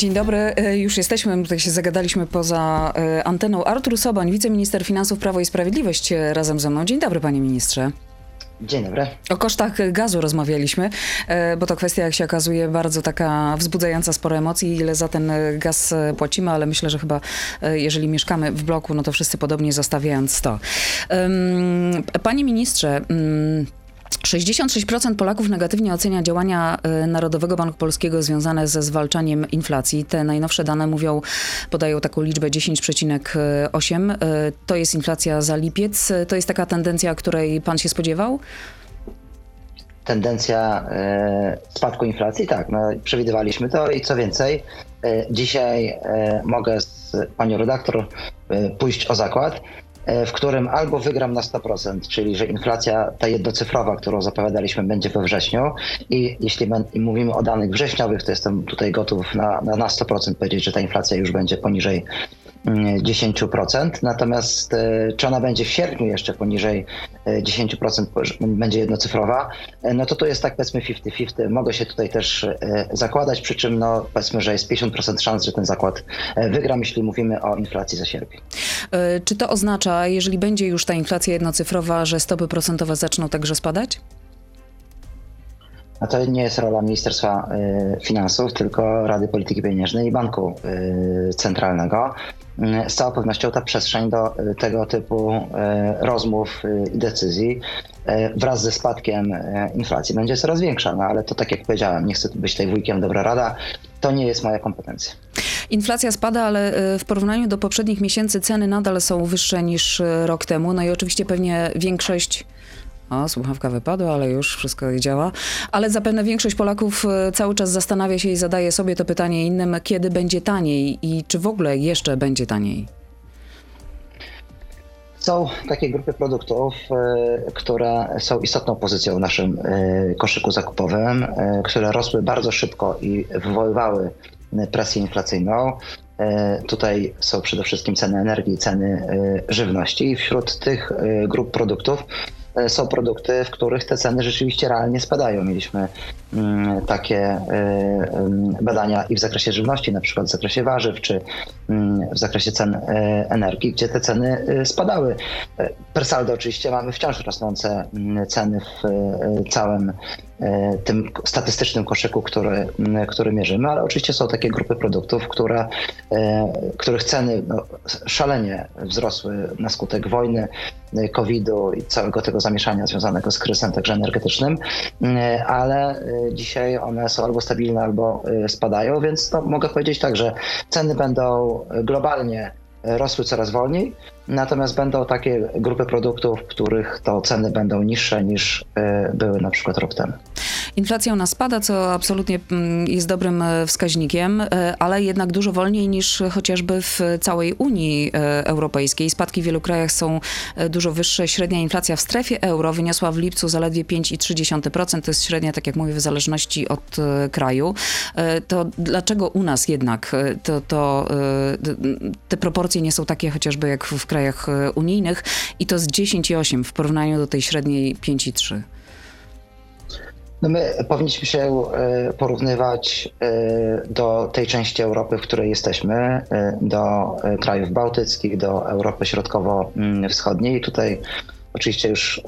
Dzień dobry, e, już jesteśmy, tutaj się zagadaliśmy poza e, anteną. Artur Sobań, wiceminister finansów Prawo i Sprawiedliwość e, razem ze mną. Dzień dobry panie ministrze. Dzień dobry. O kosztach gazu rozmawialiśmy, bo to kwestia, jak się okazuje, bardzo taka wzbudzająca sporo emocji, ile za ten gaz płacimy, ale myślę, że chyba jeżeli mieszkamy w bloku, no to wszyscy podobnie zostawiając to. Panie ministrze, mm, 66% Polaków negatywnie ocenia działania y, Narodowego Banku Polskiego związane ze zwalczaniem inflacji. Te najnowsze dane mówią, podają taką liczbę 10,8. Y, to jest inflacja za lipiec. To jest taka tendencja, której pan się spodziewał? Tendencja y, spadku inflacji, tak. No, przewidywaliśmy to i co więcej, dzisiaj mogę z panią redaktor pójść o zakład, w którym albo wygram na 100%, czyli że inflacja ta jednocyfrowa, którą zapowiadaliśmy, będzie we wrześniu i jeśli mówimy o danych wrześniowych, to jestem tutaj gotów na, na, na 100% powiedzieć, że ta inflacja już będzie poniżej 10%, natomiast e, czy ona będzie w sierpniu jeszcze poniżej 10%, e, będzie jednocyfrowa, e, no to to jest tak powiedzmy 50-50. Mogę się tutaj też zakładać, przy czym no powiedzmy, że jest 50% szans, że ten zakład wygram, jeśli mówimy o inflacji za sierpień. Czy to oznacza, jeżeli będzie już ta inflacja jednocyfrowa, że stopy procentowe zaczną także spadać? A to nie jest rola Ministerstwa Finansów, tylko Rady Polityki Pieniężnej i Banku Centralnego. Z całą pewnością ta przestrzeń do y, tego typu y, rozmów y, i decyzji wraz ze spadkiem inflacji będzie coraz większa. No ale to tak jak powiedziałem, nie chcę być tutaj wujkiem dobra rada, to nie jest moja kompetencja. Inflacja spada, ale w porównaniu do poprzednich miesięcy ceny nadal są wyższe niż rok temu. No i oczywiście pewnie większość o, słuchawka wypadła, ale już wszystko działa. Ale zapewne większość Polaków e, cały czas zastanawia się i zadaje sobie to pytanie innym, kiedy będzie taniej i czy w ogóle jeszcze będzie taniej. Są takie grupy produktów, e, które są istotną pozycją w naszym e, koszyku zakupowym, które rosły bardzo szybko i wywoływały presję inflacyjną. Tutaj są przede wszystkim ceny energii, ceny żywności i wśród tych grup produktów są produkty, w których te ceny rzeczywiście realnie spadają. Mieliśmy mm, takie e, badania i w zakresie żywności, na przykład w zakresie warzyw, czy mm, w zakresie cen e, energii, gdzie te ceny spadały. Per saldo oczywiście mamy wciąż rosnące mm, ceny w całym tym statystycznym koszyku, który, który mierzymy, ale oczywiście są takie grupy produktów, które, których ceny no, szalenie wzrosły na skutek wojny, COVID-u i całego tego zamieszania związanego z kryzysem także energetycznym, mm, ale dzisiaj one są albo stabilne, albo spadają, więc no, mogę powiedzieć tak, że ceny będą globalnie rosły coraz wolniej, Natomiast będą takie grupy produktów, których to ceny będą niższe niż e, były na przykład rok temu. Inflacja u nas spada, co absolutnie mm, jest dobrym e, wskaźnikiem, e, ale jednak dużo wolniej niż chociażby w całej Unii Europejskiej. Spadki w wielu krajach są dużo wyższe. Średnia inflacja w strefie euro wyniosła w lipcu zaledwie 5,3%. To jest średnia, tak jak mówię, w zależności od kraju. To dlaczego u nas jednak to, to, te proporcje nie są takie chociażby jak w krajach krajach e, unijnych i to z 10,8 w porównaniu do tej średniej 5,3. No my powinniśmy się e, porównywać e, do tej części Europy, w której jesteśmy, do krajów bałtyckich, do Europy Środkowo-Wschodniej. I tutaj oczywiście już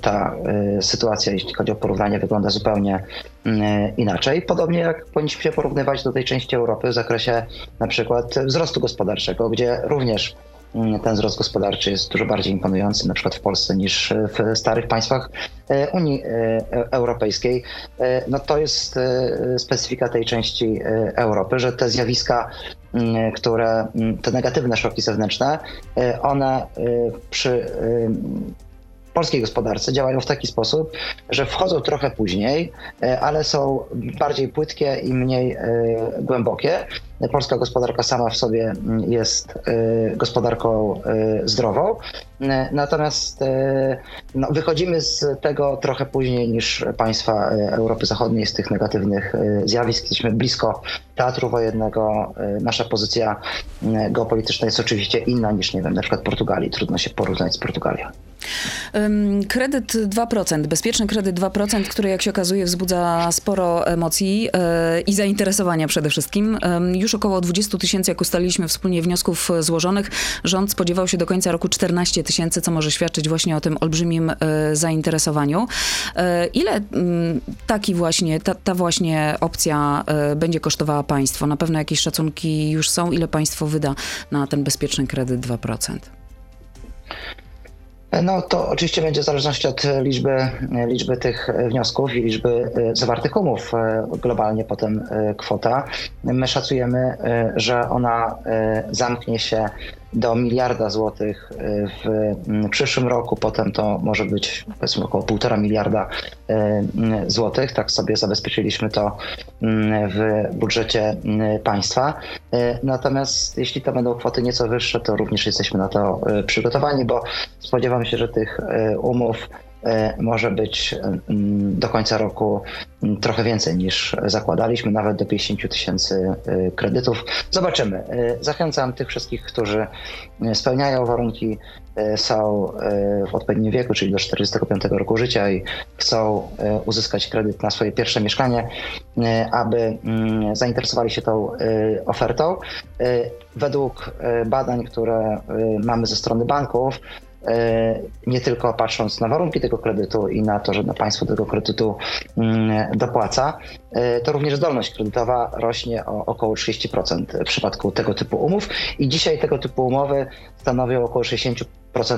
ta sytuacja, jeśli chodzi o porównanie, wygląda zupełnie inaczej. Podobnie jak powinniśmy się porównywać do tej części Europy w zakresie na przykład wzrostu gospodarczego, gdzie również Mm, ten wzrost gospodarczy jest dużo bardziej imponujący na przykład w Polsce niż w starych państwach e, Unii e, Europejskiej. E, no to jest specyfika tej części Europy, że te zjawiska, które, te negatywne szoki zewnętrzne, one przy polskiej gospodarce działają w taki sposób, że wchodzą trochę później, ale są bardziej płytkie i mniej głębokie. Polska gospodarka sama w sobie mm, jest e, gospodarką zdrową Natomiast no, wychodzimy z tego trochę później niż państwa Europy Zachodniej, z tych negatywnych zjawisk. Jesteśmy blisko teatru wojennego. Nasza pozycja geopolityczna jest oczywiście inna niż, nie wiem, na przykład Portugalii. Trudno się porównać z Portugalią. Kredyt 2%, bezpieczny kredyt 2%, który jak się okazuje wzbudza sporo emocji i zainteresowania przede wszystkim. Już około 20 tysięcy, jak ustaliliśmy wspólnie wniosków złożonych, rząd spodziewał się do końca roku 14 tysięcy, co może świadczyć właśnie o tym olbrzymim e, zainteresowaniu. E, ile taki właśnie, ta, ta właśnie opcja będzie kosztowała państwo? Na pewno jakieś szacunki już są, ile państwo wyda na ten bezpieczny kredyt 2%? No to oczywiście będzie w zależności od liczby, liczby tych wniosków i liczby e, zawartych umów e, globalnie potem e, kwota. My szacujemy, że ona zamknie się do miliarda złotych w przyszłym roku, potem to może być powiedzmy około półtora miliarda złotych. Tak sobie zabezpieczyliśmy to w budżecie państwa. Y, natomiast jeśli to będą kwoty nieco wyższe, to również jesteśmy na to przygotowani, bo spodziewam się, że tych umów E, może być mm, do końca roku mm, trochę więcej niż zakładaliśmy, nawet do 50 tysięcy e, kredytów. Zobaczymy. E, zachęcam tych wszystkich, którzy spełniają warunki, są w odpowiednim wieku, czyli do 45 roku życia i chcą uzyskać kredyt na swoje pierwsze mieszkanie, aby mm, zainteresowali się tą ofertą. Według badań, które mamy ze strony banków, E, nie tylko patrząc na warunki tego kredytu i na to, że państwo tego kredytu mm, dopłaca, e, to również zdolność kredytowa rośnie o około 30% w przypadku tego typu umów. I dzisiaj tego typu umowy stanowią około 60%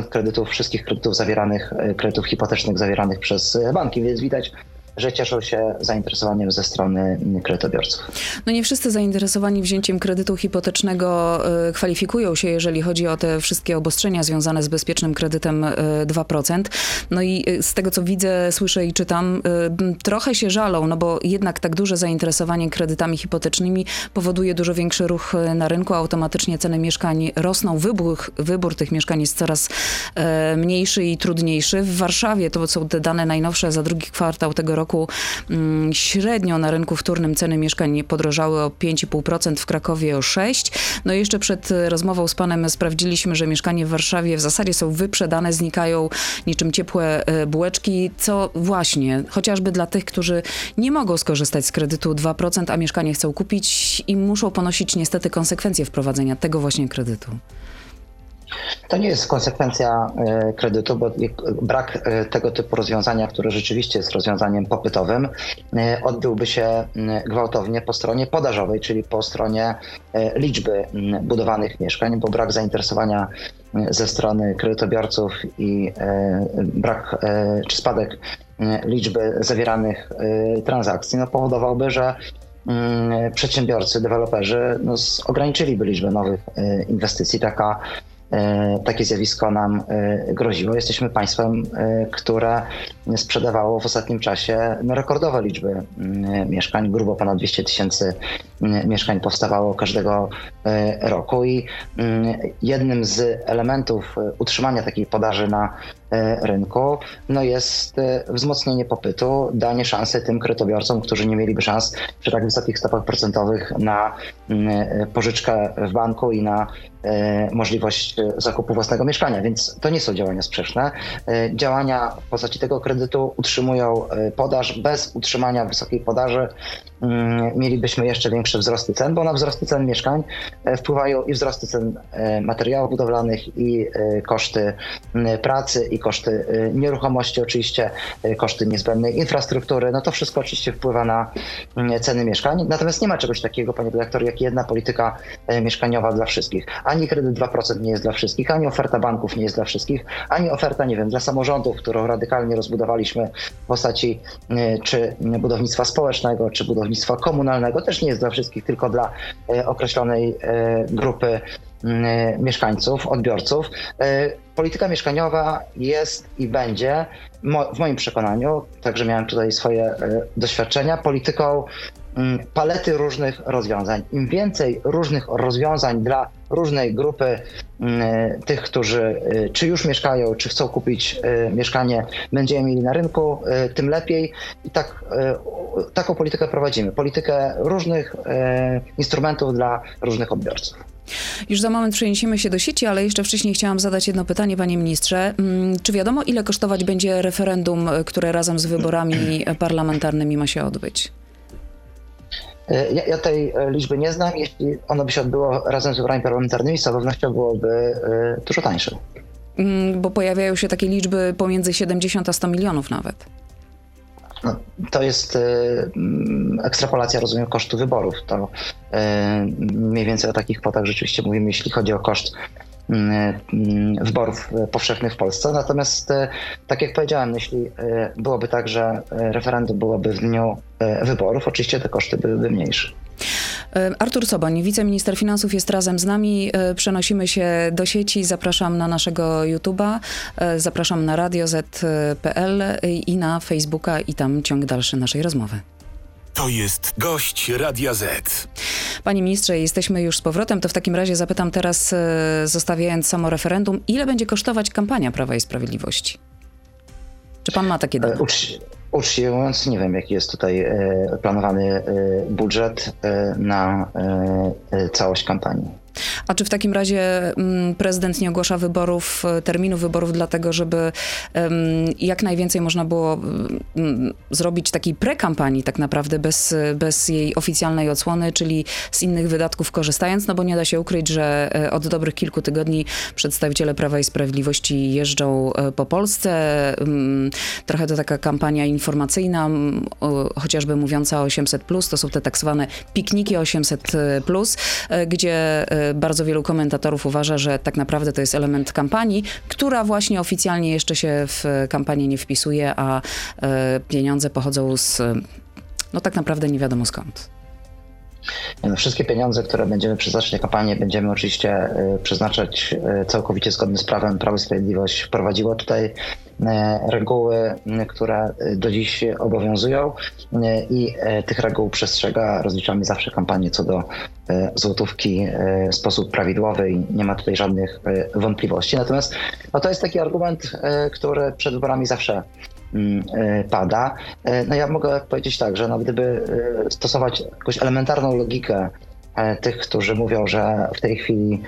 kredytów, wszystkich kredytów zawieranych, e, kredytów hipotecznych zawieranych przez banki, więc widać, że cieszą się zainteresowaniem ze strony kredytobiorców. No nie wszyscy zainteresowani wzięciem kredytu hipotecznego y, kwalifikują się, jeżeli chodzi o te wszystkie obostrzenia związane z bezpiecznym kredytem 2%. Y, no i y, z tego, co widzę, słyszę i czytam, trochę się żalą, no bo jednak tak duże zainteresowanie kredytami hipotecznymi powoduje dużo większy ruch na rynku, automatycznie ceny mieszkań rosną, wybór, wybór tych mieszkań jest coraz mniejszy i trudniejszy. W Warszawie, to są te dane najnowsze za drugi kwartał tego roku, roku mm, średnio na rynku wtórnym ceny mieszkań podrożały o 5,5%, w Krakowie o 6%. No i jeszcze przed rozmową z panem sprawdziliśmy, że mieszkania w Warszawie w zasadzie są wyprzedane, znikają niczym ciepłe e, bułeczki, co właśnie chociażby dla tych, którzy nie mogą skorzystać z kredytu 2%, a mieszkanie chcą kupić i muszą ponosić niestety konsekwencje wprowadzenia tego właśnie kredytu. To nie jest konsekwencja e, kredytu, bo brak e, tego typu rozwiązania, które rzeczywiście jest rozwiązaniem popytowym, e, odbyłby się gwałtownie po stronie podażowej, czyli po stronie liczby budowanych mieszkań, bo brak zainteresowania ze strony kredytobiorców i brak czy spadek liczby zawieranych transakcji no, powodowałby, że przedsiębiorcy, deweloperzy no, ograniczyliby liczbę nowych inwestycji. Taka takie zjawisko nam e, groziło. Jesteśmy państwem, e, które sprzedawało w ostatnim czasie no, rekordowe liczby mm, mieszkań. Grubo ponad 200 tysięcy mm, mieszkań powstawało każdego roku i mm, jednym z elementów utrzymania takiej podaży na rynku no jest wzmocnienie popytu, danie szansy tym kredytobiorcom, którzy nie mieliby szans przy tak wysokich stopach procentowych na pożyczkę w banku i na możliwość zakupu własnego mieszkania, więc to nie są działania sprzeczne. E, działania w postaci tego kredytu utrzymują e, podaż. Bez utrzymania wysokiej podaży mm, mielibyśmy jeszcze większe wzrosty cen, bo na wzrosty cen mieszkań e, wpływają i wzrosty cen materiałów budowlanych, i koszty pracy, i koszty nieruchomości, oczywiście koszty niezbędnej infrastruktury. No to wszystko oczywiście wpływa na ceny mieszkań. Natomiast nie ma czegoś takiego, panie dyrektor, jak jedna polityka mieszkaniowa dla wszystkich. Ani kredyt 2% nie jest dla wszystkich, ani oferta banków nie jest dla wszystkich, ani oferta, nie wiem, dla samorządów, którą radykalnie rozbudowaliśmy w postaci y, czy budownictwa społecznego, czy budownictwa komunalnego, też nie jest dla wszystkich, tylko dla y, określonej y, grupy mieszkańców, odbiorców. Polityka mieszkaniowa jest i będzie, w moim przekonaniu, także miałem tutaj swoje doświadczenia, polityką palety różnych rozwiązań. Im więcej różnych rozwiązań dla różnej grupy mm, tych, którzy czy już mieszkają, czy chcą kupić mieszkanie, będziemy mieli na rynku, tym lepiej. I tak, taką politykę prowadzimy. Politykę różnych instrumentów dla różnych odbiorców. Już za moment przeniesiemy się do sieci, ale jeszcze wcześniej chciałam zadać jedno pytanie, panie ministrze. Mm, czy wiadomo, ile kosztować będzie referendum, które razem z wyborami parlamentarnymi ma się odbyć? E, ja, ja, tej e, liczby nie znam. Jeśli ono by się odbyło razem z wyborami parlamentarnymi, z pewnością byłoby e, dużo tańsze. Mm, bo pojawiają się takie liczby pomiędzy 70 a 100 milionów nawet. No, to jest y, ekstrapolacja, rozumiem, kosztu wyborów. To y, mniej więcej o takich kwotach rzeczywiście mówimy, jeśli chodzi o koszt wyborów powszechnych w Polsce. Natomiast, tak jak powiedziałem, jeśli byłoby tak, że referendum byłoby w dniu wyborów, oczywiście te koszty byłyby mniejsze. E, Artur Soboń, wiceminister finansów jest razem z nami. E, przenosimy się do sieci. Zapraszam na naszego YouTube'a, e, zapraszam na radioz.pl i na Facebooka i tam ciąg dalszy naszej rozmowy. To jest gość Radia Z. Panie ministrze, jesteśmy już z powrotem. To w takim razie zapytam teraz, zostawiając samo referendum, ile będzie kosztować kampania Prawa i Sprawiedliwości? Czy pan ma takie dane? Uczciwie mówiąc, nie wiem, jaki jest tutaj e, planowany e, budżet e, na całość kampanii. A czy w takim razie mm, prezydent nie ogłasza wyborów, e, terminu wyborów, dlatego żeby jak najwięcej można było mm, zrobić takiej prekampanii tak naprawdę bez, bez jej oficjalnej odsłony, czyli z innych wydatków korzystając, no bo nie da się ukryć, że e, od dobrych kilku tygodni przedstawiciele Prawa i Sprawiedliwości jeżdżą e, po Polsce. Mm, trochę to taka kampania informacyjna, chociażby mówiąca o 800+, to są te tak zwane pikniki 800+, gdzie bardzo wielu komentatorów uważa, że tak naprawdę to jest element kampanii, która właśnie oficjalnie jeszcze się w kampanię nie wpisuje, a e, pieniądze pochodzą z, no tak naprawdę nie wiadomo skąd. No, wszystkie pieniądze, które będziemy przeznaczać na kampanię, będziemy oczywiście e, przeznaczać e, całkowicie zgodnie z prawem. Prawo i Sprawiedliwość wprowadziło tutaj reguły, które do dziś obowiązują i tych reguł przestrzega. Rozliczamy zawsze kampanię co do E, złotówki e, w sposób prawidłowy i nie ma tutaj żadnych e, wątpliwości. Natomiast no to jest taki argument, który przed wyborami zawsze mm, pada. No ja mogę powiedzieć tak, że no gdyby stosować jakąś elementarną logikę tych, którzy mówią, że w tej chwili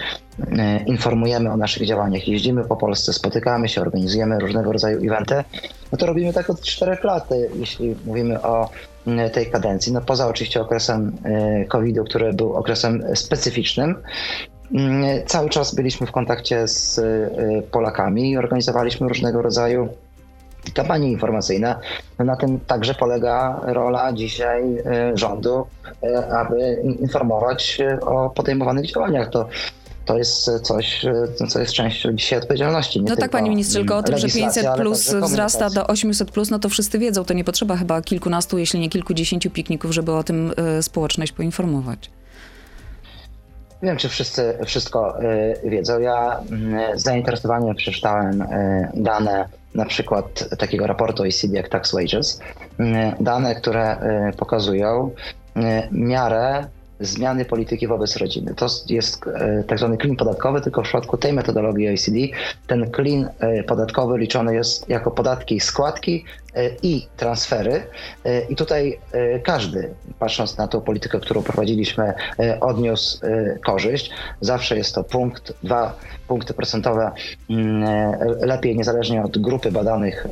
informujemy o naszych działaniach, jeździmy po Polsce, spotykamy się, organizujemy różnego rodzaju eventy, no to robimy tak od czterech lat, jeśli mówimy o E, tej kadencji. No poza oczywiście okresem e, COVID-u, który był okresem specyficznym. Cały czas byliśmy w kontakcie z e, Polakami i organizowaliśmy różnego rodzaju kampanie informacyjne. No na tym także polega rola dzisiaj rządu, aby informować o podejmowanych działaniach. To to jest coś, co jest częścią dzisiaj odpowiedzialności. no tak, panie ministrze, tylko o tym, że 500 plus wzrasta do 800 plus, no to wszyscy wiedzą. To nie potrzeba chyba kilkunastu, jeśli nie kilkudziesięciu pikników, żeby o tym społeczność poinformować. Nie wiem, czy wszyscy wszystko y, wiedzą. Ja y, z zainteresowaniem przeczytałem dane na przykład takiego raportu OECD jak Tax Wages. Dane, które pokazują miarę zmiany polityki wobec rodziny. To jest e, tak zwany clean podatkowy, tylko w przypadku tej metodologii OECD ten clean e, podatkowy liczony jest jako podatki, składki e, i transfery. I tutaj każdy, patrząc na tą politykę, którą prowadziliśmy, odniósł korzyść. Zawsze jest to punkt, dwa punkty procentowe mm, lepiej, niezależnie od grupy badanych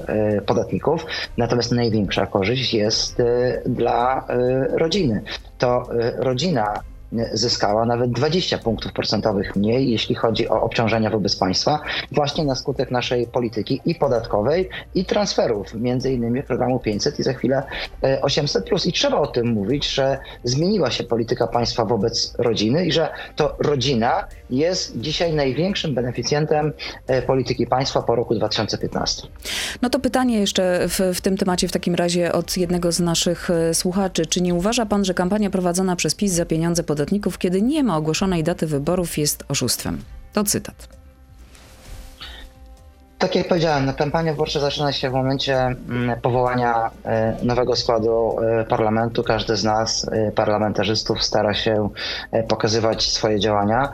podatników. Natomiast największa korzyść jest dla rodziny to y, rodzina zyskała nawet 20 punktów procentowych mniej, jeśli chodzi o obciążenia wobec państwa, właśnie na skutek naszej polityki i podatkowej, i transferów, między innymi programu 500 i za chwilę 800. E, I trzeba o tym mówić, że zmieniła się polityka państwa wobec rodziny i że to rodzina jest dzisiaj największym beneficjentem e, polityki państwa po roku 2015. No to pytanie jeszcze w, w tym temacie w takim razie od jednego z naszych e, słuchaczy. Czy nie uważa pan, że kampania prowadzona przez PiS za pieniądze pod podatników, kiedy nie ma ogłoszonej daty wyborów, jest oszustwem. To cytat. Tak jak powiedziałem, no, kampania wyborcza zaczyna się w momencie mm, powołania e, nowego składu e, parlamentu. Każdy z nas, e, parlamentarzystów, stara się pokazywać swoje działania.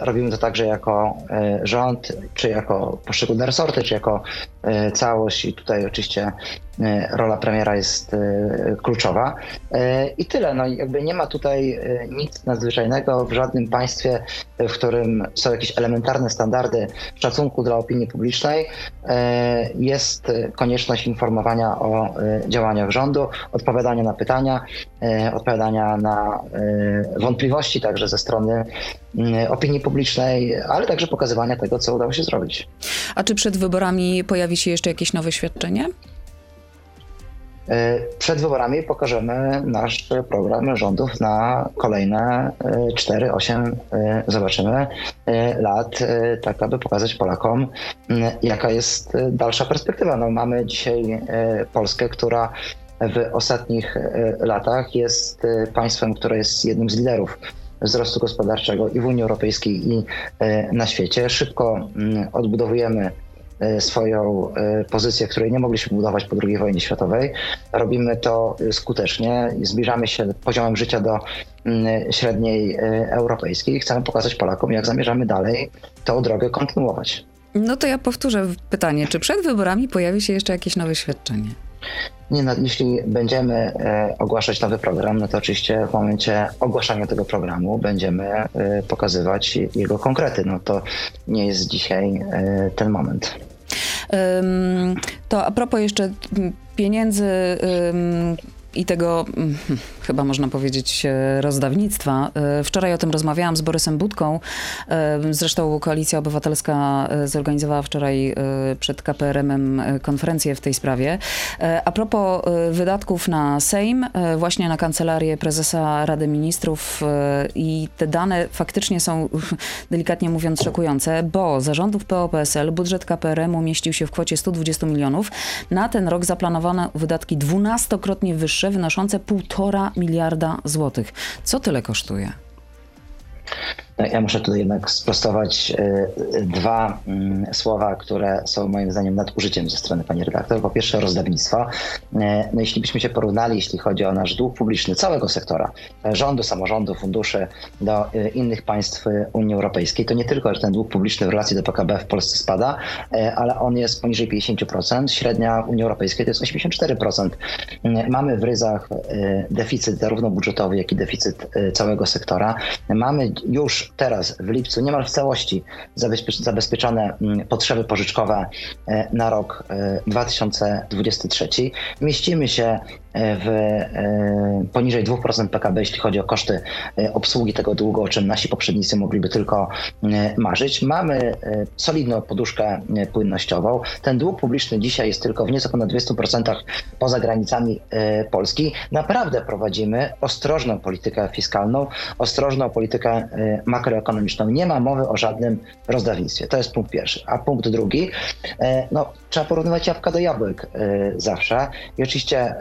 Robimy to także jako rząd, czy jako poszczególne resorty, czy jako całość. I tutaj oczywiście rola premiera jest kluczowa. I tyle. No, jakby nie ma tutaj nic nadzwyczajnego w żadnym państwie, w którym są jakieś elementarne standardy szacunku dla opinii publicznej E, jest konieczność informowania o e, działaniach rządu, odpowiadania na pytania, e, odpowiadania na wątpliwości także ze strony opinii publicznej, ale także pokazywania tego, co udało się zrobić. A czy przed wyborami pojawi się jeszcze jakieś nowe świadczenie? E, przed wyborami pokażemy nasz program rządów na kolejne 4-8, e, zobaczymy, e, lat, tak aby pokazać Polakom, jaka jest dalsza perspektywa. No, mamy dzisiaj Polskę, która w ostatnich latach jest państwem, które jest jednym z liderów wzrostu gospodarczego i w Unii Europejskiej, i na świecie. Szybko odbudowujemy E, swoją e, pozycję, której nie mogliśmy budować po II wojnie światowej. Robimy to skutecznie, zbliżamy się poziomem życia do mm, średniej e, europejskiej chcemy pokazać Polakom, jak zamierzamy dalej tą drogę kontynuować. No to ja powtórzę pytanie, czy przed wyborami pojawi się jeszcze jakieś nowe świadczenie? Nie, no, jeśli będziemy e, ogłaszać nowy program, no to oczywiście w momencie ogłaszania tego programu będziemy e, pokazywać jego konkrety. No to nie jest dzisiaj e, ten moment. To a propos jeszcze pieniędzy i tego mm, chyba można powiedzieć e, rozdawnictwa. E, wczoraj o tym rozmawiałam z Borysem Budką. E, zresztą Koalicja Obywatelska zorganizowała wczoraj przed KPRM-em konferencję w tej sprawie. A propos wydatków na Sejm, właśnie na kancelarię prezesa Rady Ministrów i te dane faktycznie są delikatnie mówiąc szokujące, bo zarządów PO-PSL budżet KPRM-u mieścił się w kwocie 120 milionów. Na ten rok zaplanowano wydatki dwunastokrotnie wyższe, wynoszące 1,5 miliarda złotych. Co tyle kosztuje? Ja muszę tutaj jednak sprostować e, dwa mm, słowa, które są moim zdaniem nadużyciem ze strony pani redaktor. Po pierwsze rozdawnictwo. E, no jeśli byśmy się porównali, jeśli chodzi o nasz dług publiczny całego sektora, e, rządu, samorządu, funduszy do innych państw Unii Europejskiej, to nie tylko, że ten dług publiczny w relacji do PKB w Polsce spada, ale on jest poniżej 50%. Średnia Unii Europejskiej to jest 84%. Mamy w ryzach deficyt zarówno budżetowy, jak i deficyt całego sektora. Mamy już teraz w lipcu niemal w całości zabezpieczone mm, potrzeby pożyczkowe e, na rok 2023. E, Mieścimy się w e, poniżej 2% PKB, jeśli chodzi o koszty e, obsługi tego długu, o czym nasi poprzednicy mogliby tylko e, marzyć. Mamy solidną poduszkę płynnościową. Ten dług publiczny dzisiaj jest tylko w nieco ponad 200% poza granicami Polski. Naprawdę prowadzimy ostrożną politykę fiskalną, ostrożną politykę makroekonomiczną. Nie ma mowy o żadnym rozdawnictwie. To jest punkt pierwszy. A punkt drugi, no, trzeba porównywać jabłka do jabłek zawsze. I oczywiście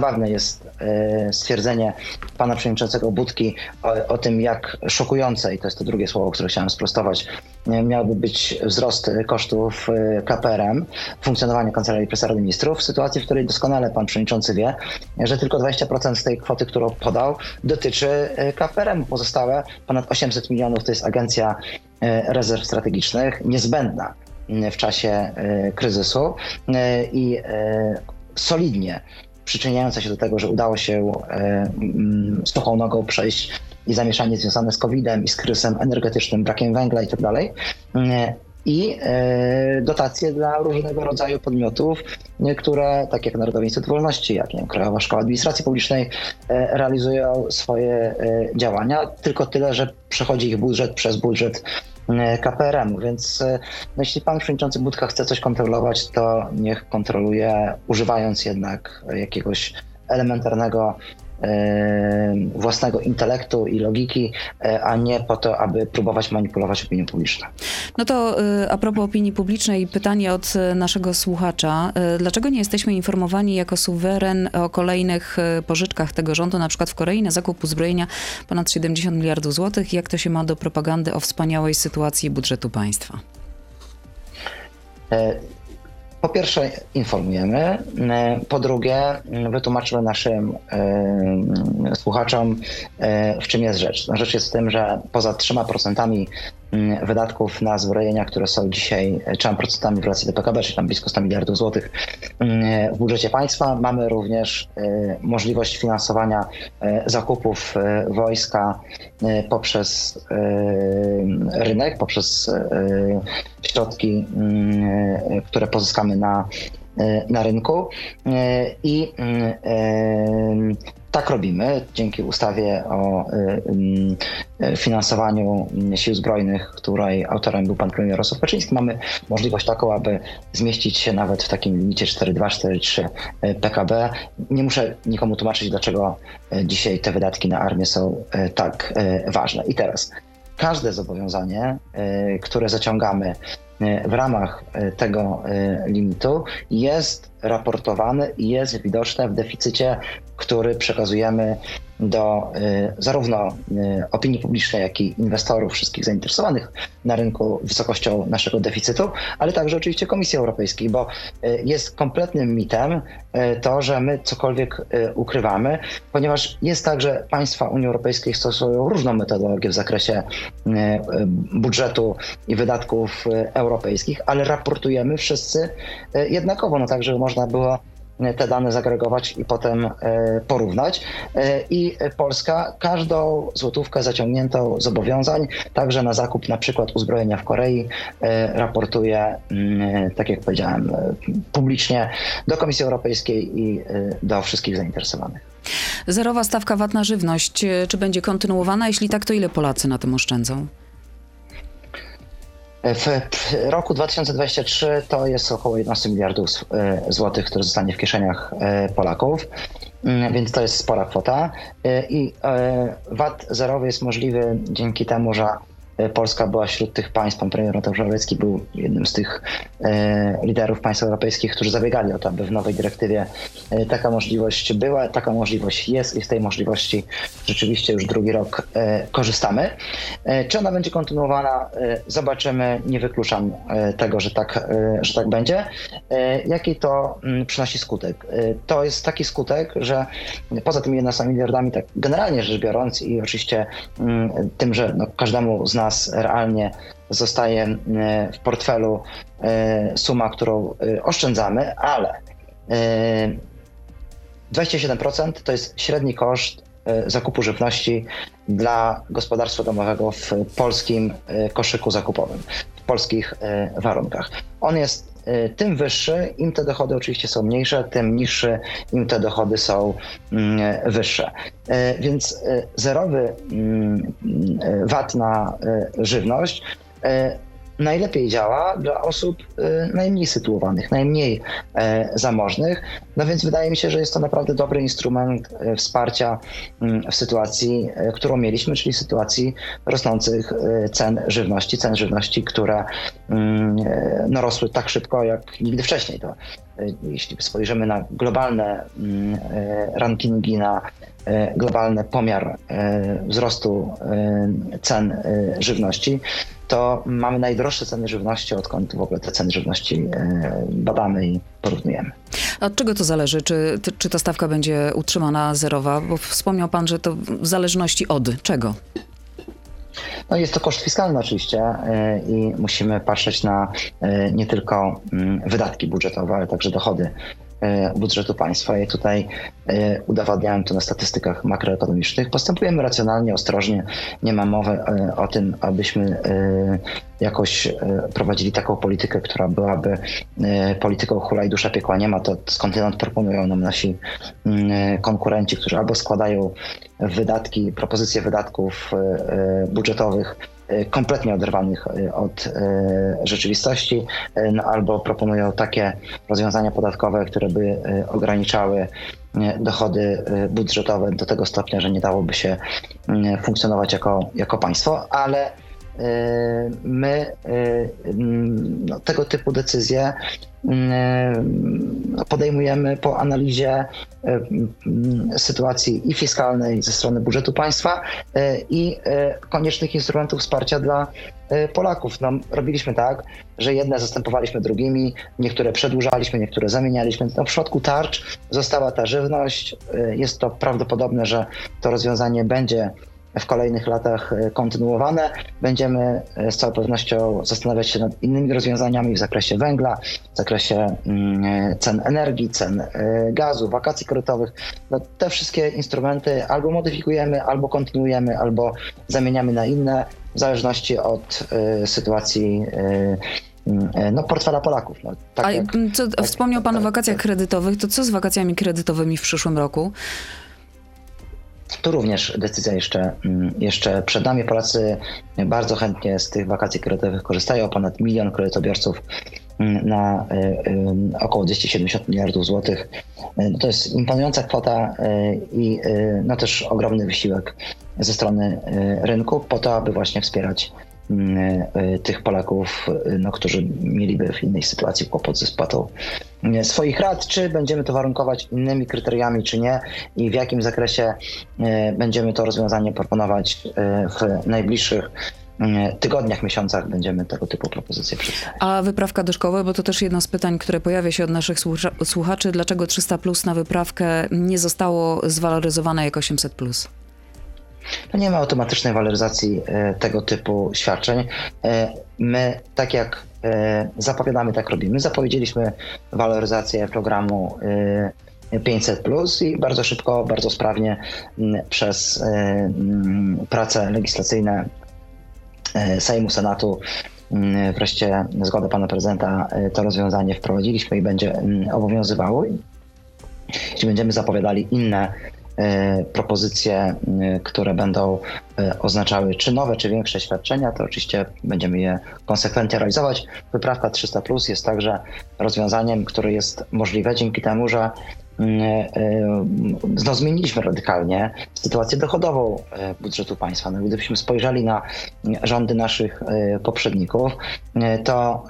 zabawne jest e, stwierdzenie pana przewodniczącego Budki o, o, tym, jak szokujące, i to jest to drugie słowo, które chciałem sprostować, miałby być wzrost kosztów e, KPRM, funkcjonowania Kancelarii Prezesa Rady Ministrów, w sytuacji, w której doskonale pan przewodniczący wie, że tylko 20% z tej kwoty, którą podał, dotyczy e, KPRM. Pozostałe ponad 800 milionów to jest Agencja Rezerw Strategicznych, niezbędna w czasie kryzysu i solidnie przyczyniająca się do tego, że udało się e, mm, nogą przejść i zamieszanie związane z COVID-em i z kryzysem energetycznym, brakiem węgla i tak. E, I e, dotacje dla różnego rodzaju podmiotów, które, tak jak Narodowy Instytut Wolności, jak wiem, Krajowa Szkoła Administracji Publicznej, realizują swoje działania. Tylko tyle, że przechodzi ich budżet przez budżet KPRM-u, więc e, no, jeśli pan przewodniczący Budka chce coś kontrolować, to niech kontroluje, używając jednak jakiegoś elementarnego e, własnego intelektu i logiki, a nie po to, aby próbować manipulować opinią publiczną. No to a propos opinii publicznej, pytanie od naszego słuchacza. Dlaczego nie jesteśmy informowani jako suweren o kolejnych pożyczkach tego rządu, na przykład w Korei na zakup uzbrojenia ponad 70 miliardów złotych? Jak to się ma do propagandy o wspaniałej sytuacji budżetu państwa? Po pierwsze, informujemy. Po drugie, wytłumaczymy naszym słuchaczom, w czym jest rzecz. Rzecz jest w tym, że poza 3% Mm, wydatków na zbrojenia, które są dzisiaj 3% w relacji do PKB, czyli tam blisko 100 miliardów złotych mm, w budżecie państwa. Mamy również y, możliwość finansowania y, zakupów wojska poprzez rynek, poprzez środki, mm, które pozyskamy na na rynku i tak robimy dzięki ustawie o y, finansowaniu sił zbrojnych, której autorem był pan premier Jarosław Kaczyński. Mamy możliwość taką, aby zmieścić się nawet w takim limicie 4,2-4,3 PKB. Nie muszę nikomu tłumaczyć, dlaczego y, dzisiaj te wydatki na armię są tak ważne. I teraz każde zobowiązanie, które zaciągamy w ramach tego limitu jest raportowane i jest widoczne w deficycie który przekazujemy do y, zarówno y, opinii publicznej, jak i inwestorów, wszystkich zainteresowanych na rynku wysokością naszego deficytu, ale także oczywiście Komisji Europejskiej, bo y, jest kompletnym mitem to, że my cokolwiek ukrywamy, ponieważ jest tak, że państwa Unii Europejskiej stosują różną metodologię w zakresie budżetu i wydatków europejskich, ale raportujemy wszyscy jednakowo, no tak, żeby można było te dane zagregować i potem e, porównać. E, I Polska każdą złotówkę zaciągniętą zobowiązań, także na zakup na przykład uzbrojenia w Korei, e, raportuje, mm, tak jak powiedziałem, publicznie do Komisji Europejskiej i do wszystkich zainteresowanych. Zerowa stawka VAT na żywność, czy będzie kontynuowana? Jeśli tak, to ile Polacy na tym oszczędzą? W roku 2023 to jest około 11 miliardów e, złotych, które zostanie w kieszeniach e, Polaków, mm, więc to jest spora kwota. E, I VAT zerowy jest możliwy dzięki temu, że Polska była wśród tych państw, pan premier Mateusz Morawiecki był jednym z tych e, liderów państw europejskich, którzy zabiegali o to, aby w nowej dyrektywie e, taka możliwość była, taka możliwość jest i z tej możliwości rzeczywiście już drugi rok korzystamy. Czy ona będzie kontynuowana? Zobaczymy. Nie wykluczam tego, że tak, że tak będzie. Jaki to mm, przynosi skutek? To jest taki skutek, że poza tymi 11 miliardami, tak generalnie rzecz biorąc i oczywiście mm, tym, że no, każdemu z nas nas realnie zostaje e, w portfelu e, suma, którą e, oszczędzamy, ale 27% to jest średni koszt zakupu żywności dla gospodarstwa domowego w polskim koszyku zakupowym, w polskich warunkach. On jest tym wyższy, im te dochody oczywiście są mniejsze, tym niższy, im te dochody są mm, wyższe. Więc zerowy mm, VAT na żywność najlepiej działa dla osób y, najmniej sytuowanych, najmniej e, zamożnych. No więc wydaje mi się, że jest to naprawdę dobry instrument e, wsparcia mm, w sytuacji, e, którą mieliśmy, czyli sytuacji rosnących cen żywności, cen żywności, które mm, no, rosły tak szybko jak nigdy wcześniej. To jeśli spojrzymy na globalne mm, rankingi, na globalny pomiar wzrostu cen żywności, to mamy najdroższe ceny żywności, odkąd w ogóle te ceny żywności e, badamy i porównujemy. A od czego to zależy? Czy, czy ta stawka będzie utrzymana zerowa? Bo wspomniał pan, że to w zależności od czego? No jest to koszt fiskalny oczywiście e, i musimy patrzeć na e, nie tylko mm, wydatki budżetowe, ale także dochody budżetu państwa. I tutaj e, udowadniałem to na statystykach makroekonomicznych. Postępujemy racjonalnie, ostrożnie. Nie ma mowy e, o tym, abyśmy jakoś prowadzili taką politykę, która byłaby polityką hula i dusza piekła nie ma. To skądinąd proponują nam nasi mm, konkurenci, którzy albo składają wydatki, propozycje wydatków budżetowych E, kompletnie oderwanych e, od e, rzeczywistości, no albo proponują takie rozwiązania podatkowe, które by ograniczały dochody budżetowe do tego stopnia, że nie dałoby się funkcjonować jako, jako państwo, ale my no, tego typu decyzje no, podejmujemy po analizie sytuacji i fiskalnej ze strony budżetu państwa i koniecznych instrumentów wsparcia dla Polaków. No, robiliśmy tak, że jedne zastępowaliśmy drugimi, niektóre przedłużaliśmy, niektóre zamienialiśmy. No, w środku tarcz została ta żywność. Jest to prawdopodobne, że to rozwiązanie będzie w kolejnych latach e, kontynuowane. Będziemy e, z całą pewnością zastanawiać się nad innymi rozwiązaniami w zakresie węgla, w zakresie mm, e, cen energii, cen gazu, wakacji kredytowych. No, te wszystkie instrumenty albo modyfikujemy, albo kontynuujemy, albo zamieniamy na inne, w zależności od sytuacji mm, no, portfela Polaków. No, tak A jak, co, tak, wspomniał Pan tak, o wakacjach tak. kredytowych, to co z wakacjami kredytowymi w przyszłym roku? Tu również decyzja jeszcze, mm, jeszcze przed nami. Polacy bardzo chętnie z tych wakacji kredytowych korzystają. Ponad milion kredytobiorców mm, na y, y, około 270 miliardów złotych. Y, to jest imponująca kwota i no też ogromny wysiłek ze strony rynku po to, aby właśnie wspierać mm, tych Polaków, no, którzy mieliby w innej sytuacji kłopot ze spłatą swoich rad, czy będziemy to warunkować innymi kryteriami, czy nie i w jakim zakresie e, będziemy to rozwiązanie proponować e, w najbliższych e, tygodniach, miesiącach będziemy tego typu propozycje przedstawiać. A wyprawka do szkoły, bo to też jedno z pytań, które pojawia się od naszych słuchaczy, dlaczego 300 plus na wyprawkę nie zostało zwaloryzowane jak 800 plus? To nie ma automatycznej waloryzacji tego typu świadczeń. My, tak jak E, zapowiadamy, tak robimy. Zapowiedzieliśmy waloryzację programu 500 e, plus i bardzo szybko, bardzo sprawnie przez e, prace legislacyjne Sejmu, Senatu, wreszcie zgodę pana prezydenta to rozwiązanie wprowadziliśmy i będzie obowiązywało. Jeśli będziemy zapowiadali inne E, propozycje, e, które będą e, oznaczały czy nowe, czy większe świadczenia, to oczywiście będziemy je konsekwentnie realizować. Wyprawka 300 Plus jest także rozwiązaniem, które jest możliwe dzięki temu, że no, zmieniliśmy radykalnie sytuację dochodową budżetu państwa. No, gdybyśmy spojrzeli na rządy naszych poprzedników, to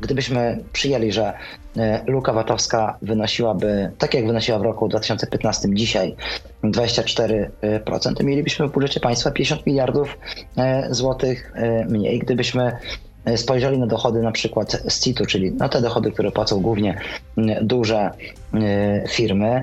gdybyśmy przyjęli, że E, luka VAT-owska wynosiłaby, tak jak wynosiła w roku 2015 dzisiaj, 24%, mielibyśmy w budżecie państwa 50 miliardów e, złotych e, mniej. Gdybyśmy spojrzeli na dochody na przykład z CIT-u, czyli na te dochody, które płacą głównie duże firmy,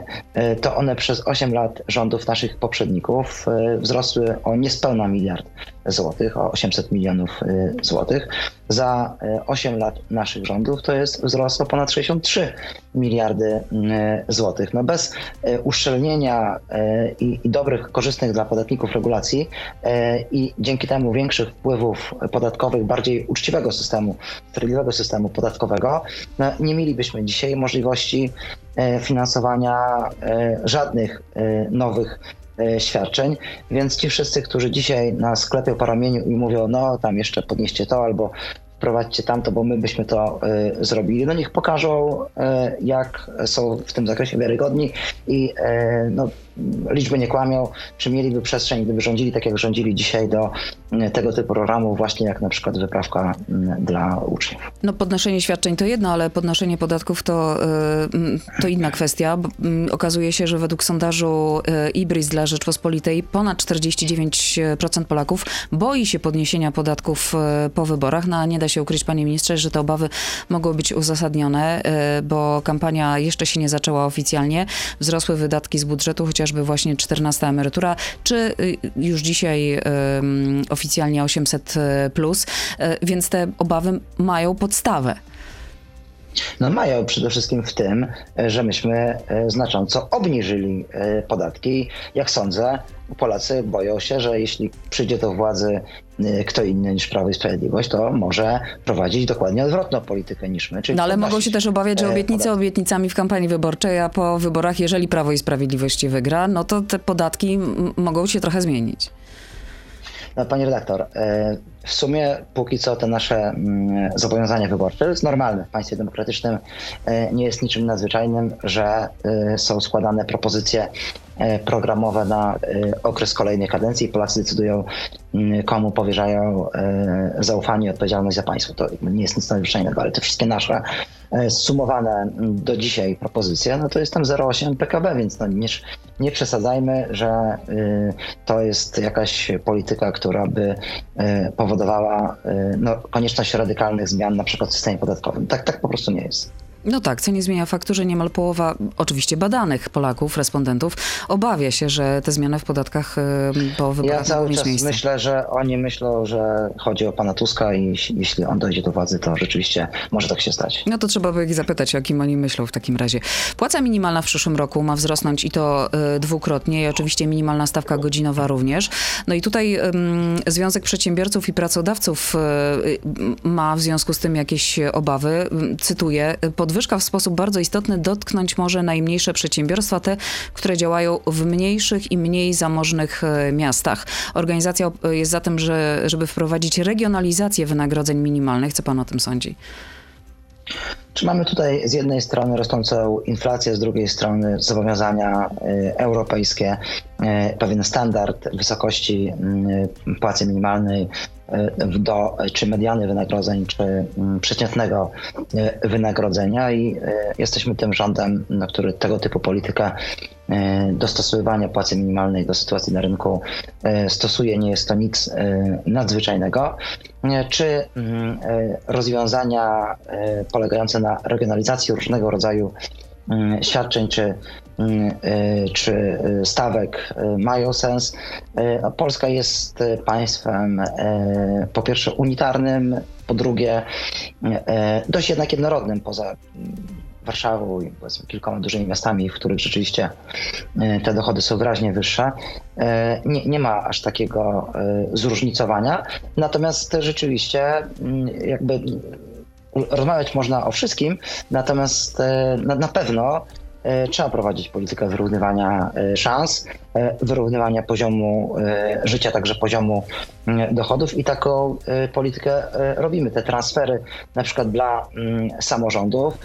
to one przez 8 lat rządów naszych poprzedników wzrosły o niespełna miliard złotych, o 800 milionów złotych za 8 e, lat naszych rządów to jest wzrost o ponad 63 miliardy złotych. No bez e, uszczelnienia e, i, i dobrych, korzystnych dla podatników regulacji i dzięki temu większych wpływów podatkowych, bardziej uczciwego systemu, sprawiedliwego systemu podatkowego, no nie mielibyśmy dzisiaj możliwości finansowania żadnych nowych świadczeń, więc ci wszyscy, którzy dzisiaj na sklepie po ramieniu i mówią, no tam jeszcze podnieście to albo wprowadźcie tamto, bo my byśmy to zrobili. No niech pokażą, jak są w tym zakresie wiarygodni i no, liczby nie kłamią, czy mieliby przestrzeń, gdyby rządzili tak, jak rządzili dzisiaj do tego typu programów, właśnie jak na przykład wyprawka dla uczniów. No podnoszenie świadczeń to jedno, ale podnoszenie podatków to, to inna kwestia. Okazuje się, że według sondażu Ibris dla Rzeczpospolitej ponad 49% Polaków boi się podniesienia podatków po wyborach, no a nie da się ukryć, panie ministrze, że te obawy mogą być uzasadnione, bo kampania jeszcze się nie zaczęła oficjalnie. Wzrosły wydatki z budżetu, chociażby właśnie 14 emerytura, czy y, już dzisiaj oficjalnie 800 plus, e, więc te obawy mają podstawę. No mają przede wszystkim w tym, że myśmy e, znacząco obniżyli podatki. Jak sądzę, Polacy boją się, że jeśli przyjdzie do władzy kto inny niż Prawo i Sprawiedliwość, to może prowadzić dokładnie odwrotną politykę niż my. no ale mogą się też obawiać, że e, obietnice obietnicami w kampanii wyborczej, a po wyborach, jeżeli Prawo i Sprawiedliwość wygra, no to te podatki mogą się trochę zmienić. No, pani redaktor, e, w sumie póki co te nasze mm, zobowiązania wyborcze jest normalne w państwie demokratycznym. E, nie jest niczym nadzwyczajnym, że są składane propozycje E, programowe na e, okres kolejnej kadencji. Polacy decydują, mm, komu powierzają e, zaufanie i odpowiedzialność za państwo. To nie jest nic nadzwyczajnego, ale te wszystkie nasze sumowane do dzisiaj propozycje, no to jest tam 0,8 PKB, więc no nie, nie przesadzajmy, że y, to jest jakaś polityka, która by y, powodowała y, no, konieczność radykalnych zmian, na przykład w systemie podatkowym. Tak, tak po prostu nie jest. No tak, co nie zmienia faktu, że niemal połowa oczywiście badanych Polaków, respondentów, obawia się, że te zmiany w podatkach po wyborach Ja cały czas miejsce. myślę, że oni myślą, że chodzi o pana Tuska i jeśli- on dojdzie do władzy, to rzeczywiście może tak się stać. No to trzeba by ich zapytać, o kim oni myślą w takim razie. Płaca minimalna w przyszłym roku ma wzrosnąć i to y, dwukrotnie i oczywiście minimalna stawka godzinowa również. No i tutaj Związek Przedsiębiorców i Pracodawców y, y, ma w związku z tym jakieś obawy. Cytuję, podwyżka w sposób bardzo istotny dotknąć może najmniejsze przedsiębiorstwa, te, które działają w mniejszych i mniej zamożnych y, miastach. Organizacja jest za tym, że, żeby wprowadzić regionalizację wynagrodzeń minimalnych. Co pan o tym sądzi? Czy mamy tutaj z jednej strony rosnącą inflację, z drugiej strony zobowiązania y, europejskie, y, pewien standard wysokości y, płacy minimalnej y, do, czy mediany wynagrodzeń, czy y, przeciętnego wynagrodzenia i jesteśmy tym rządem, no, który tego typu politykę dostosowywania płacy minimalnej do sytuacji na rynku stosuje. Nie jest to nic nadzwyczajnego. Czy mm, rozwiązania polegające na regionalizacji różnego rodzaju mm, świadczeń czy, mm, y, czy y, stawek y, mają sens. Polska jest państwem po pierwsze unitarnym, po drugie dość jednak jednorodnym poza mm, Warszawą i powiedzmy kilkoma dużymi miastami, w których rzeczywiście te dochody są wyraźnie wyższe. Nie, nie ma aż takiego zróżnicowania. Natomiast rzeczywiście jakby rozmawiać można o wszystkim, natomiast e, na, na pewno e, trzeba prowadzić politykę wyrównywania e, szans, wyrównywania poziomu życia, także poziomu dochodów i taką politykę robimy. Te transfery na przykład dla samorządów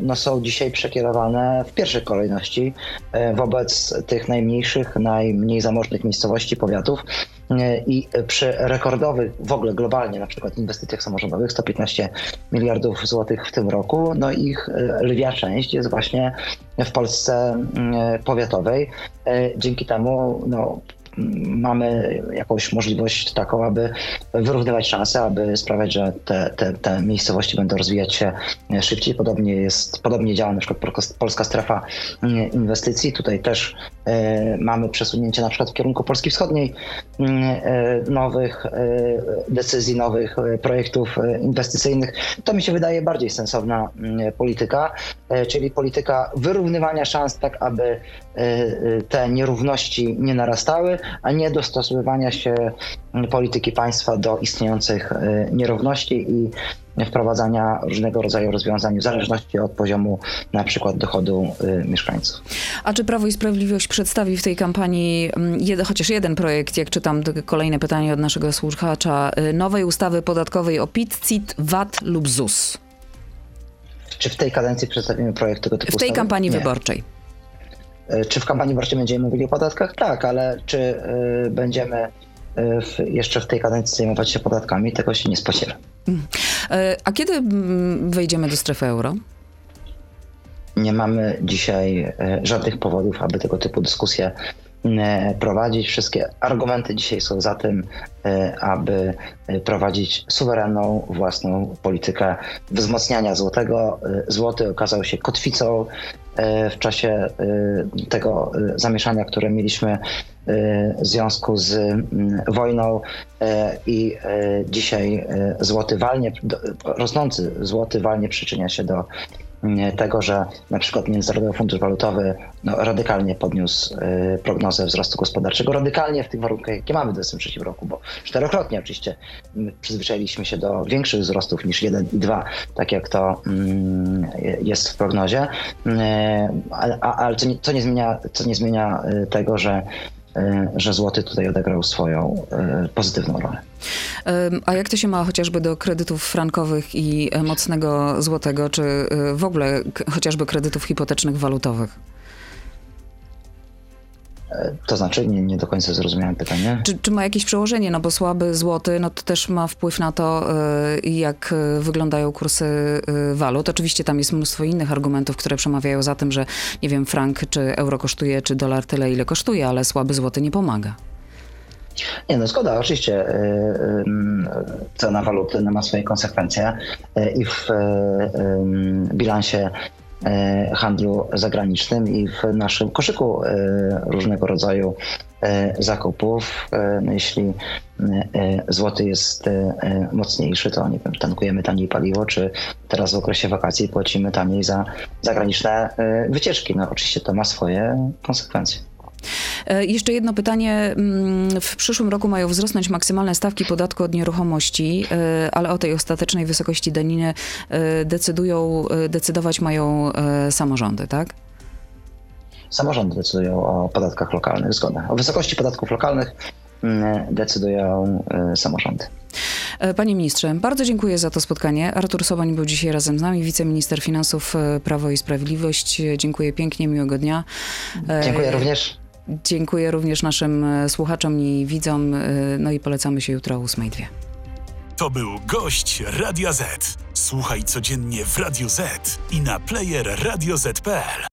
no, są dzisiaj przekierowane w pierwszej kolejności wobec tych najmniejszych, najmniej zamożnych miejscowości, powiatów i przy rekordowych w ogóle globalnie na przykład inwestycjach samorządowych 115 miliardów złotych w tym roku, no ich e, lwia część jest właśnie w Polsce mm, powiatowej. E, Dzięki temu no, mamy jakąś możliwość taką, aby wyrównywać szanse, aby sprawiać, że te, te, te miejscowości będą rozwijać się szybciej. Podobnie jest, podobnie działa na przykład Polska- Strefa mm, Inwestycji. Tutaj też e, mamy przesunięcie na przykład w kierunku Polski Wschodniej e, nowych e, decyzji, nowych e, projektów e, inwestycyjnych. To mi się wydaje bardziej sensowna mm, polityka, e, czyli polityka wyrównywania szans tak, aby e, e, te nierówności nie narastały, a nie dostosowywania się mm, polityki państwa do istniejących e, nierówności i wprowadzania różnego rodzaju rozwiązań w zależności od poziomu na przykład dochodu e, mieszkańców. A czy Prawo i Sprawiedliwość przedstawi w tej kampanii mm, jed, chociaż jeden projekt, jak czytam kolejne pytanie od naszego słuchacza, y, nowej ustawy podatkowej o PIT, CIT, VAT lub ZUS? Czy w tej kadencji przedstawimy projekt tego typu W tej ustawy? kampanii Nie. wyborczej. E, Czy w kampanii wyborczej będziemy mówili o podatkach? Tak, ale czy y, będziemy w, jeszcze w tej kadencji zajmować się podatkami? Tego się nie spodziewam. Y, A kiedy mm, wejdziemy do strefy euro? Nie mamy dzisiaj e, żadnych powodów, aby tego typu dyskusje e, prowadzić. Wszystkie argumenty dzisiaj są za tym, e, aby e, prowadzić suwerenną własną politykę wzmacniania złotego. E, Złoty okazał się kotwicą e, w czasie e, tego e, zamieszania, które mieliśmy e, w związku z wojną e, i e, dzisiaj e, złoty walnie, rosnący złoty walnie przyczynia się do tego, że na przykład Międzynarodowy Fundusz Walutowy no, radykalnie podniósł e, prognozę wzrostu gospodarczego. Radykalnie w tych warunkach, jakie mamy w 2023 roku, bo czterokrotnie oczywiście przyzwyczailiśmy się do większych wzrostów niż 1 i 2, tak jak to mm, jest w prognozie. Mm, Ale, co, nie, co, nie zmienia, co nie zmienia e, tego, że, e, że złoty tutaj odegrał swoją e, pozytywną rolę. A jak to się ma chociażby do kredytów frankowych i e, mocnego złotego, czy y, w ogóle chociażby kredytów hipotecznych walutowych? E, To znaczy, nie, nie do końca zrozumiałem pytanie. Czy, czy ma jakieś przełożenie? No bo słaby złoty, no to też ma wpływ na to, y, jak y, wyglądają kursy walut. Oczywiście tam jest mnóstwo innych argumentów, które przemawiają za tym, że nie wiem, frank czy euro kosztuje, czy dolar tyle, ile kosztuje, ale słaby złoty nie pomaga. Nie, no zgoda, oczywiście cena waluty ma swoje konsekwencje i w bilansie handlu zagranicznym i w naszym koszyku y, różnego rodzaju y, zakupów. No Jeśli złoty jest mocniejszy, to nie wiem, tankujemy taniej paliwo, czy teraz w okresie wakacji płacimy taniej za zagraniczne wycieczki. No oczywiście to ma swoje konsekwencje. E, Jeszcze jedno pytanie. Mm, W przyszłym roku mają wzrosnąć maksymalne stawki podatku od nieruchomości, e, ale o tej ostatecznej wysokości daniny e, decydują, decydować mają samorządy, tak? Samorządy decydują o podatkach lokalnych, zgoda. O wysokości podatków lokalnych mm, decydują samorządy. Panie ministrze, bardzo dziękuję za to spotkanie. Artur Soboń był dzisiaj razem z nami, wiceminister finansów Prawo i Sprawiedliwość. Dziękuję pięknie, miłego dnia. Dziękuję również. Dziękuję również naszym e, słuchaczom i widzom. e, No i polecamy się jutro o 8.02. To był gość Radia Z. Słuchaj codziennie w Radio Z i na player radioz.pl.